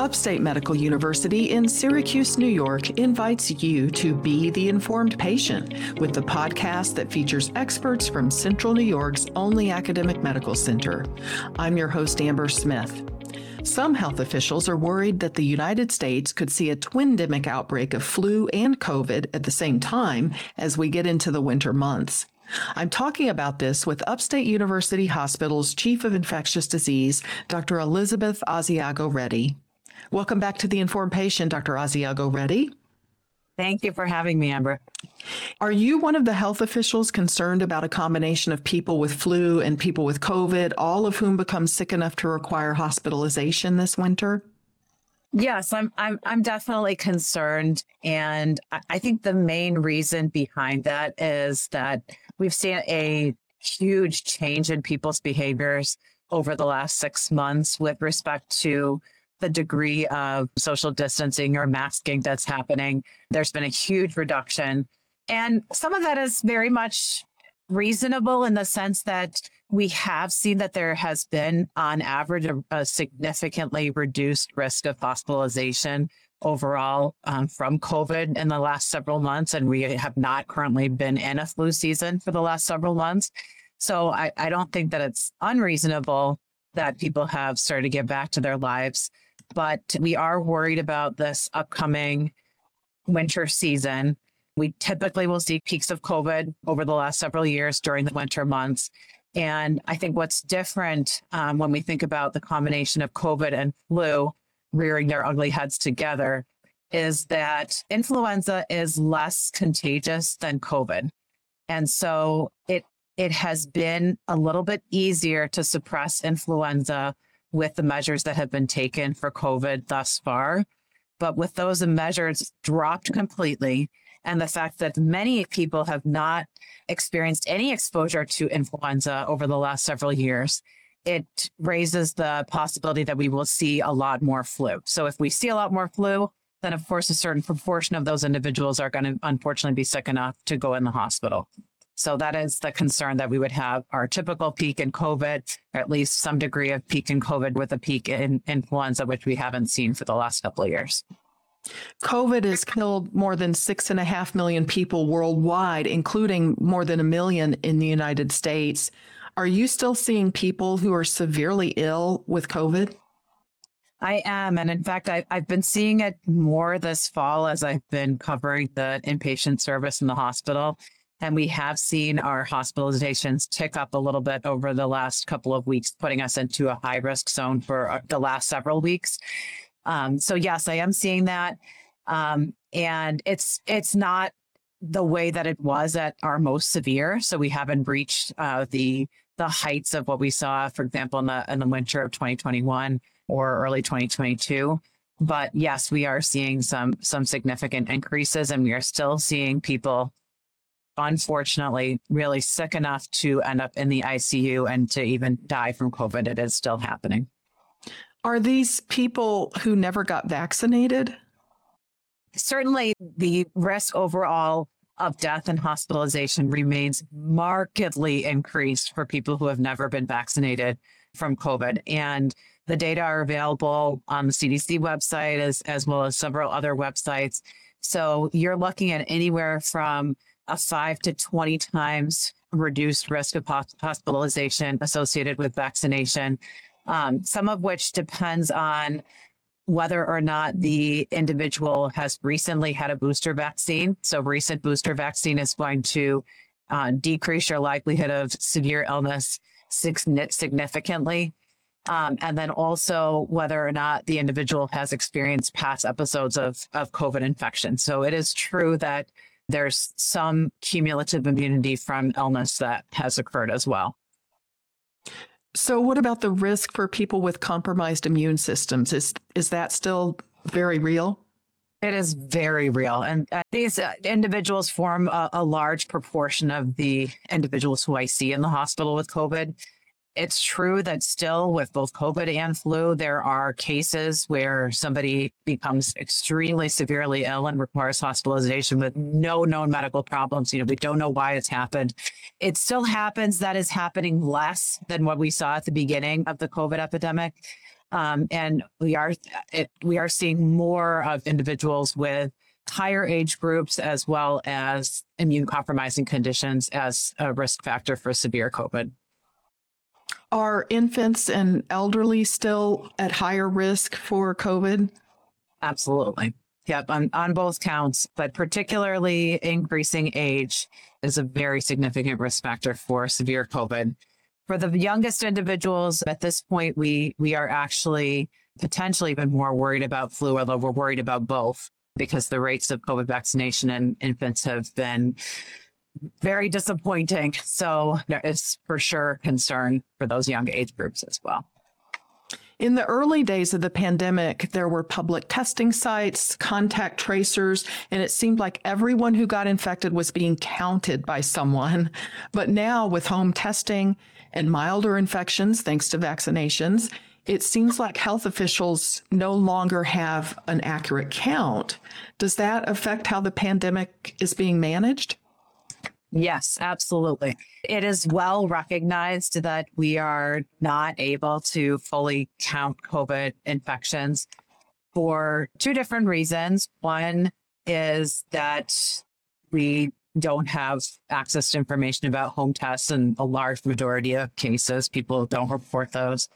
Upstate Medical University in Syracuse, New York invites you to be the informed patient with the podcast that features experts from Central New York's only academic medical center. I'm your host, Amber Smith. Some health officials are worried that the United States could see a twindemic outbreak of flu and COVID at the same time as we get into the winter months. I'm talking about this with Upstate University Hospital's Chief of Infectious Disease, Dr. Elizabeth Asiago Reddy. Welcome back to the Informed Patient, Dr. Asiago Reddy. Thank you for having me, Amber. Are you one of the health officials concerned about a combination of people with flu and people with COVID, all of whom become sick enough to require hospitalization this winter? Yes, I'm I'm I'm definitely concerned and I think the main reason behind that is that we've seen a huge change in people's behaviors over the last 6 months with respect to the degree of social distancing or masking that's happening. There's been a huge reduction. And some of that is very much reasonable in the sense that we have seen that there has been, on average, a, a significantly reduced risk of hospitalization overall um, from COVID in the last several months. And we have not currently been in a flu season for the last several months. So I, I don't think that it's unreasonable that people have started to get back to their lives but we are worried about this upcoming winter season. We typically will see peaks of COVID over the last several years during the winter months. And I think what's different um, when we think about the combination of COVID and flu rearing their ugly heads together is that influenza is less contagious than COVID. And so it it has been a little bit easier to suppress influenza with the measures that have been taken for COVID thus far. But with those measures dropped completely, and the fact that many people have not experienced any exposure to influenza over the last several years, it raises the possibility that we will see a lot more flu. So if we see a lot more flu, then of course a certain proportion of those individuals are going to unfortunately be sick enough to go in the hospital. So that is the concern that we would have our typical peak in COVID, or at least some degree of peak in COVID with a peak in influenza, which we haven't seen for the last couple of years. COVID has killed more than six and a half million people worldwide, including more than a million in the United States. Are you still seeing people who are severely ill with COVID? I am. And in fact, I, I've been seeing it more this fall as I've been covering the inpatient service in the hospital. And we have seen our hospitalizations tick up a little bit over the last couple of weeks, putting us into a high risk zone for uh, the last several weeks. Um, so yes, I am seeing that. Um, and it's it's not the way that it was at our most severe. So we haven't reached uh, the the heights of what we saw, for example, in the in the winter of 2021 or early 2022. But yes, we are seeing some some significant increases, and we are still seeing people unfortunately really sick enough to end up in the ICU and to even die from COVID. It is still happening. Are these people who never got vaccinated? Certainly, the risk overall of death and hospitalization remains markedly increased for people who have never been vaccinated from COVID. And the data are available on the CDC website as, as well as several other websites. So you're looking at anywhere from a five to 20 times reduced risk of hospitalization associated with vaccination, um, some of which depends on whether or not the individual has recently had a booster vaccine. So, recent booster vaccine is going to uh, decrease your likelihood of severe illness significantly. Um, and then also whether or not the individual has experienced past episodes of, of COVID infection. So, it is true that there's some cumulative immunity from illness that has occurred as well. So, what about the risk for people with compromised immune systems? Is is that still very real? It is very real. And uh, these uh, individuals form a, a large proportion of the individuals who I see in the hospital with COVID it's true that still with both COVID and flu, there are cases where somebody becomes extremely severely ill and requires hospitalization with no known medical problems. You know, we don't know why it's happened. It still happens. That is happening less than what we saw at the beginning of the COVID epidemic. Um, and we are it, we are seeing more of individuals with higher age groups as well as immune compromising conditions as a risk factor for severe COVID. Are infants and elderly still at higher risk for COVID? Absolutely. Yep, on, on both counts, but particularly increasing age is a very significant risk factor for severe COVID. For the youngest individuals, at this point, we we are actually potentially even more worried about flu, although we're worried about both because the rates of COVID vaccination in infants have been very disappointing. So there is for sure concern for those young age groups as well. In the early days of the pandemic, there were public testing sites, contact tracers, and it seemed like everyone who got infected was being counted by someone. But now, with home testing and milder infections, thanks to vaccinations, it seems like health officials no longer have an accurate count. Does that affect how the pandemic is being managed? Yes, absolutely. It is well recognized that we are not able to fully count COVID infections for two different reasons. One is that we don't have access to information about home tests, and a large majority of cases, people don't report those.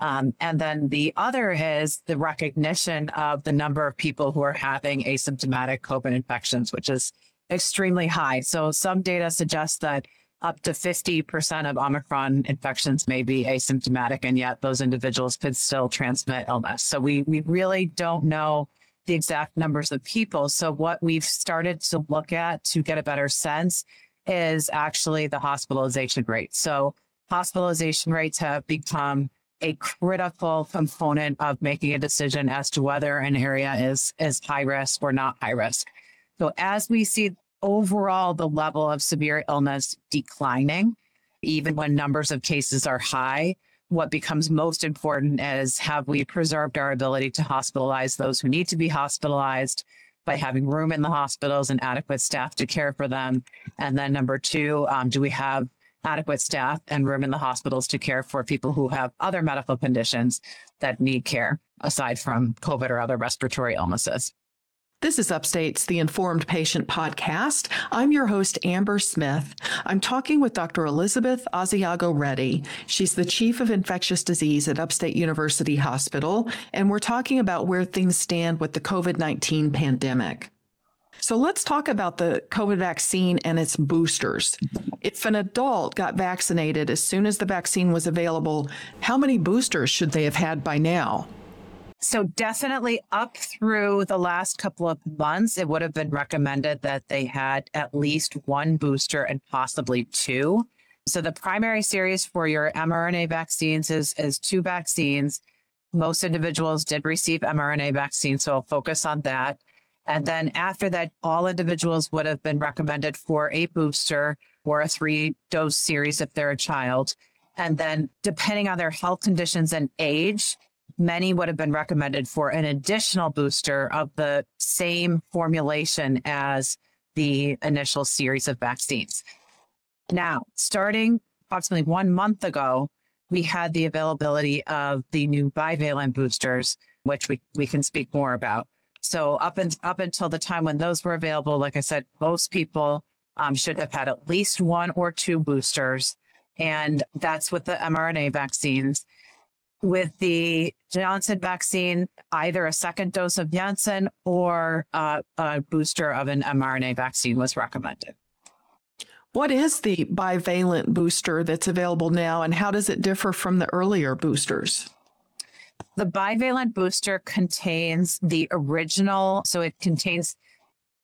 Um, and then the other is the recognition of the number of people who are having asymptomatic COVID infections, which is extremely high. So some data suggests that up to 50% of Omicron infections may be asymptomatic, and yet those individuals could still transmit illness. So we, we really don't know the exact numbers of people. So what we've started to look at to get a better sense is actually the hospitalization rate. So hospitalization rates have become a critical component of making a decision as to whether an area is is high risk or not high risk. So as we see overall the level of severe illness declining, even when numbers of cases are high, what becomes most important is have we preserved our ability to hospitalize those who need to be hospitalized by having room in the hospitals and adequate staff to care for them? And then number two, um, do we have adequate staff and room in the hospitals to care for people who have other medical conditions that need care aside from COVID or other respiratory illnesses. This is Upstate's The Informed Patient podcast. I'm your host, Amber Smith. I'm talking with Dr. Elizabeth Asiago Reddy. She's the Chief of Infectious Disease at Upstate University Hospital, and we're talking about where things stand with the COVID 19 pandemic. So let's talk about the COVID vaccine and its boosters. If an adult got vaccinated as soon as the vaccine was available, how many boosters should they have had by now? So, definitely up through the last couple of months, it would have been recommended that they had at least one booster and possibly two. So, the primary series for your mRNA vaccines is, is two vaccines. Most individuals did receive mRNA vaccines, so I'll focus on that. And then after that, all individuals would have been recommended for a booster or a three dose series if they're a child. And then, depending on their health conditions and age, many would have been recommended for an additional booster of the same formulation as the initial series of vaccines. Now, starting approximately one month ago, we had the availability of the new bivalent boosters, which we, we can speak more about. So up and up until the time when those were available, like I said, most people um, should have had at least one or two boosters, and that's with the mRNA vaccines. With the Johnson vaccine, either a second dose of Janssen or uh, a booster of an mRNA vaccine was recommended. What is the bivalent booster that's available now, and how does it differ from the earlier boosters? The bivalent booster contains the original, so it contains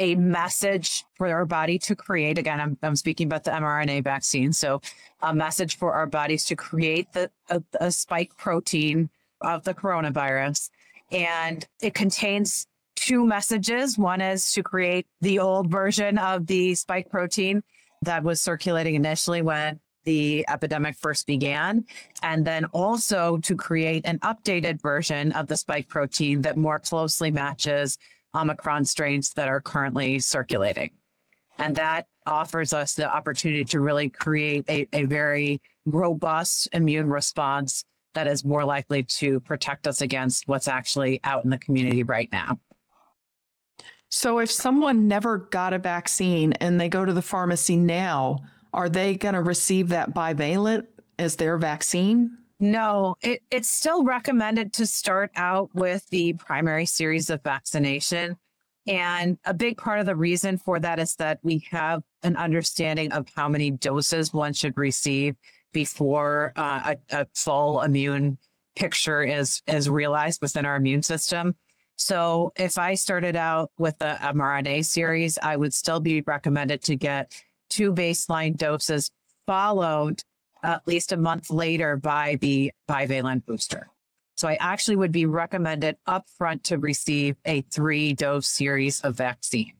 a message for our body to create. Again, I'm, I'm speaking about the mRNA vaccine. So, a message for our bodies to create the a, a spike protein of the coronavirus. And it contains two messages. One is to create the old version of the spike protein that was circulating initially when the epidemic first began, and then also to create an updated version of the spike protein that more closely matches Omicron strains that are currently circulating. And that offers us the opportunity to really create a, a very robust immune response that is more likely to protect us against what's actually out in the community right now. So, if someone never got a vaccine and they go to the pharmacy now, are they going to receive that bivalent as their vaccine? No, it, it's still recommended to start out with the primary series of vaccination. And a big part of the reason for that is that we have an understanding of how many doses one should receive before uh, a, a full immune picture is is realized within our immune system. So if I started out with the mRNA series, I would still be recommended to get two baseline doses followed at least a month later by the bivalent booster. So I actually would be recommended upfront to receive a three dose series of vaccine.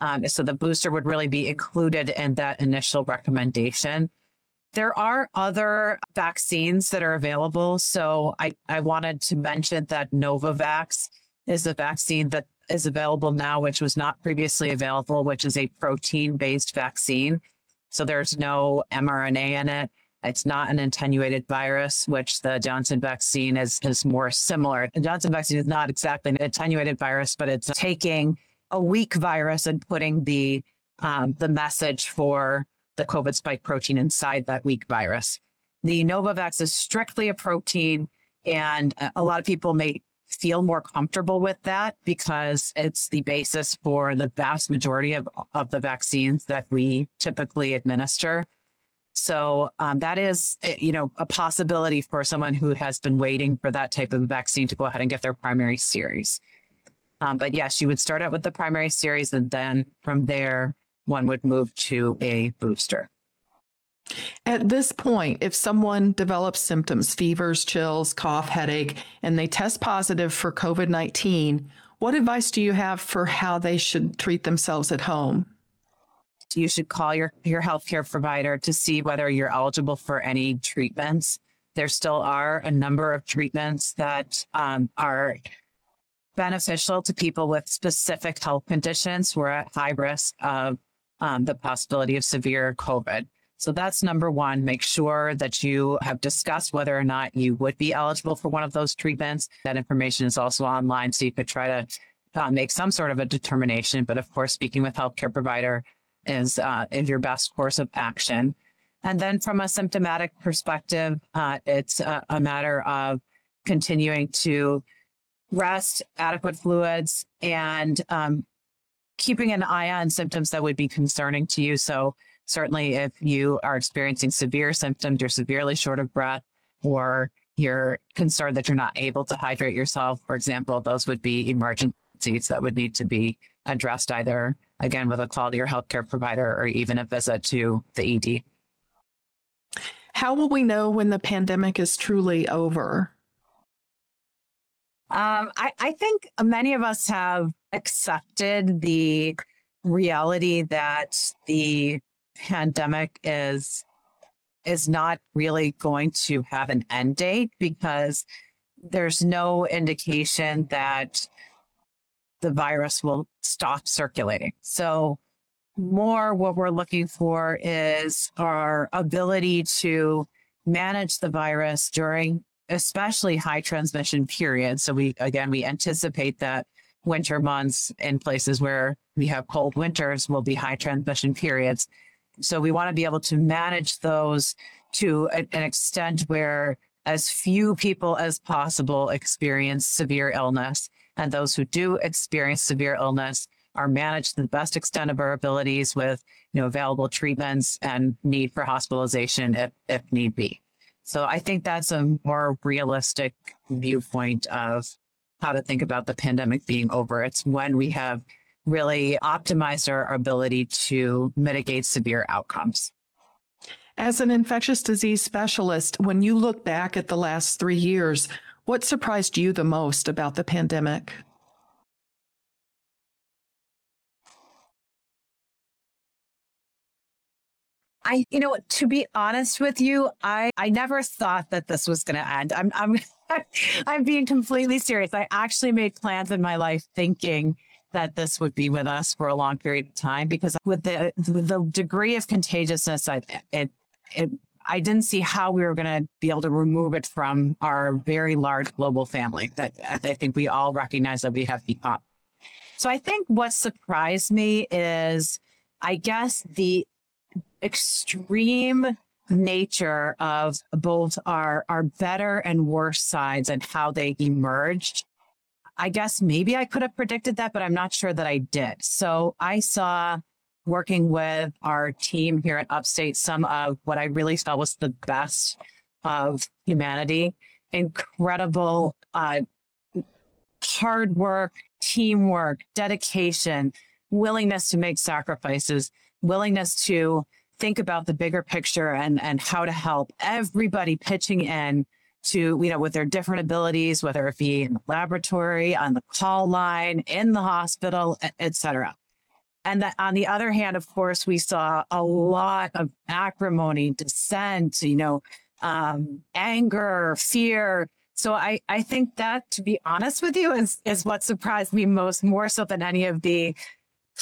Um, so the booster would really be included in that initial recommendation. There are other vaccines that are available. So I, I wanted to mention that Novavax is a vaccine that is available now, which was not previously available, which is a protein based vaccine. So there's no mRNA in it. It's not an attenuated virus, which the Johnson vaccine is, is more similar. The Johnson vaccine is not exactly an attenuated virus, but it's taking a weak virus and putting the um, the message for the COVID spike protein inside that weak virus. The Novavax is strictly a protein, and a lot of people may feel more comfortable with that because it's the basis for the vast majority of, of the vaccines that we typically administer. So um, that is, eh, you know, a possibility for someone who has been waiting for that type of vaccine to go ahead and get their primary series. Um, but yes, you would start out with the primary series, and then from there, one would move to a booster. At this point, if someone develops symptoms, fevers, chills, cough, headache, and they test positive for COVID 19, what advice do you have for how they should treat themselves at home? You should call your, your healthcare provider to see whether you're eligible for any treatments. There still are a number of treatments that um, are beneficial to people with specific health conditions who are at high risk of um, the possibility of severe COVID. So that's number one. Make sure that you have discussed whether or not you would be eligible for one of those treatments. That information is also online, so you could try to uh, make some sort of a determination. But of course, speaking with healthcare provider is uh, is your best course of action. And then from a symptomatic perspective, uh, it's a, a matter of continuing to rest, adequate fluids, and um, keeping an eye on symptoms that would be concerning to you. So certainly if you are experiencing severe symptoms, you're severely short of breath, or you're concerned that you're not able to hydrate yourself, for example, those would be emergencies that would need to be addressed either again with a call to your healthcare provider or even a visit to the ED. How will we know when the pandemic is truly over? Um, I, I think many of us have accepted the reality that the pandemic is is not really going to have an end date because there's no indication that the virus will stop circulating. So more what we're looking for is our ability to manage the virus during especially high transmission periods. So we again we anticipate that winter months in places where we have cold winters will be high transmission periods. So we want to be able to manage those to an extent where as few people as possible experience severe illness. And those who do experience severe illness are managed to the best extent of our abilities with you know, available treatments and need for hospitalization if, if need be. So I think that's a more realistic viewpoint of how to think about the pandemic being over. It's when we have really optimized our ability to mitigate severe outcomes. As an infectious disease specialist, when you look back at the last three years, what surprised you the most about the pandemic? I, you know, to be honest with you, I, I never thought that this was going to end. I'm, I'm, I'm being completely serious. I actually made plans in my life thinking that this would be with us for a long period of time because with the with the degree of contagiousness, I, it, it, I didn't see how we were going to be able to remove it from our very large global family that I think we all recognize that we have become. So I think what surprised me is, I guess, the extreme nature of both our, our better and worse sides and how they emerged. I guess maybe I could have predicted that, but I'm not sure that I did. So I saw working with our team here at Upstate some of what I really felt was the best of humanity. Incredible uh, hard work, teamwork, dedication, willingness to make sacrifices, willingness to think about the bigger picture and, and how to help everybody pitching in to, you know, with their different abilities, whether it be in the laboratory, on the call line, in the hospital, et cetera. And that on the other hand, of course, we saw a lot of acrimony, dissent, you know, um, anger, fear. So I, I think that, to be honest with you, is, is what surprised me most, more so than any of the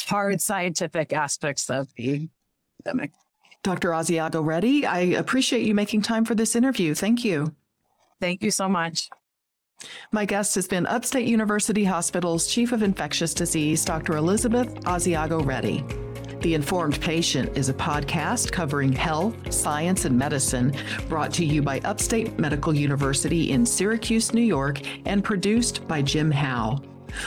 hard scientific aspects of the pandemic. Dr. Asiago Reddy, I appreciate you making time for this interview. Thank you. Thank you so much. My guest has been Upstate University Hospital's Chief of Infectious Disease, Dr. Elizabeth Asiago Reddy. The Informed Patient is a podcast covering health, science, and medicine brought to you by Upstate Medical University in Syracuse, New York, and produced by Jim Howe.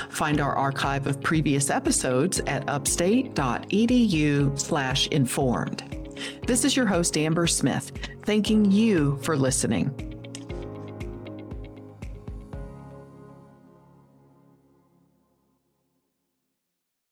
Find our archive of previous episodes at upstate.edu/informed. This is your host Amber Smith, thanking you for listening.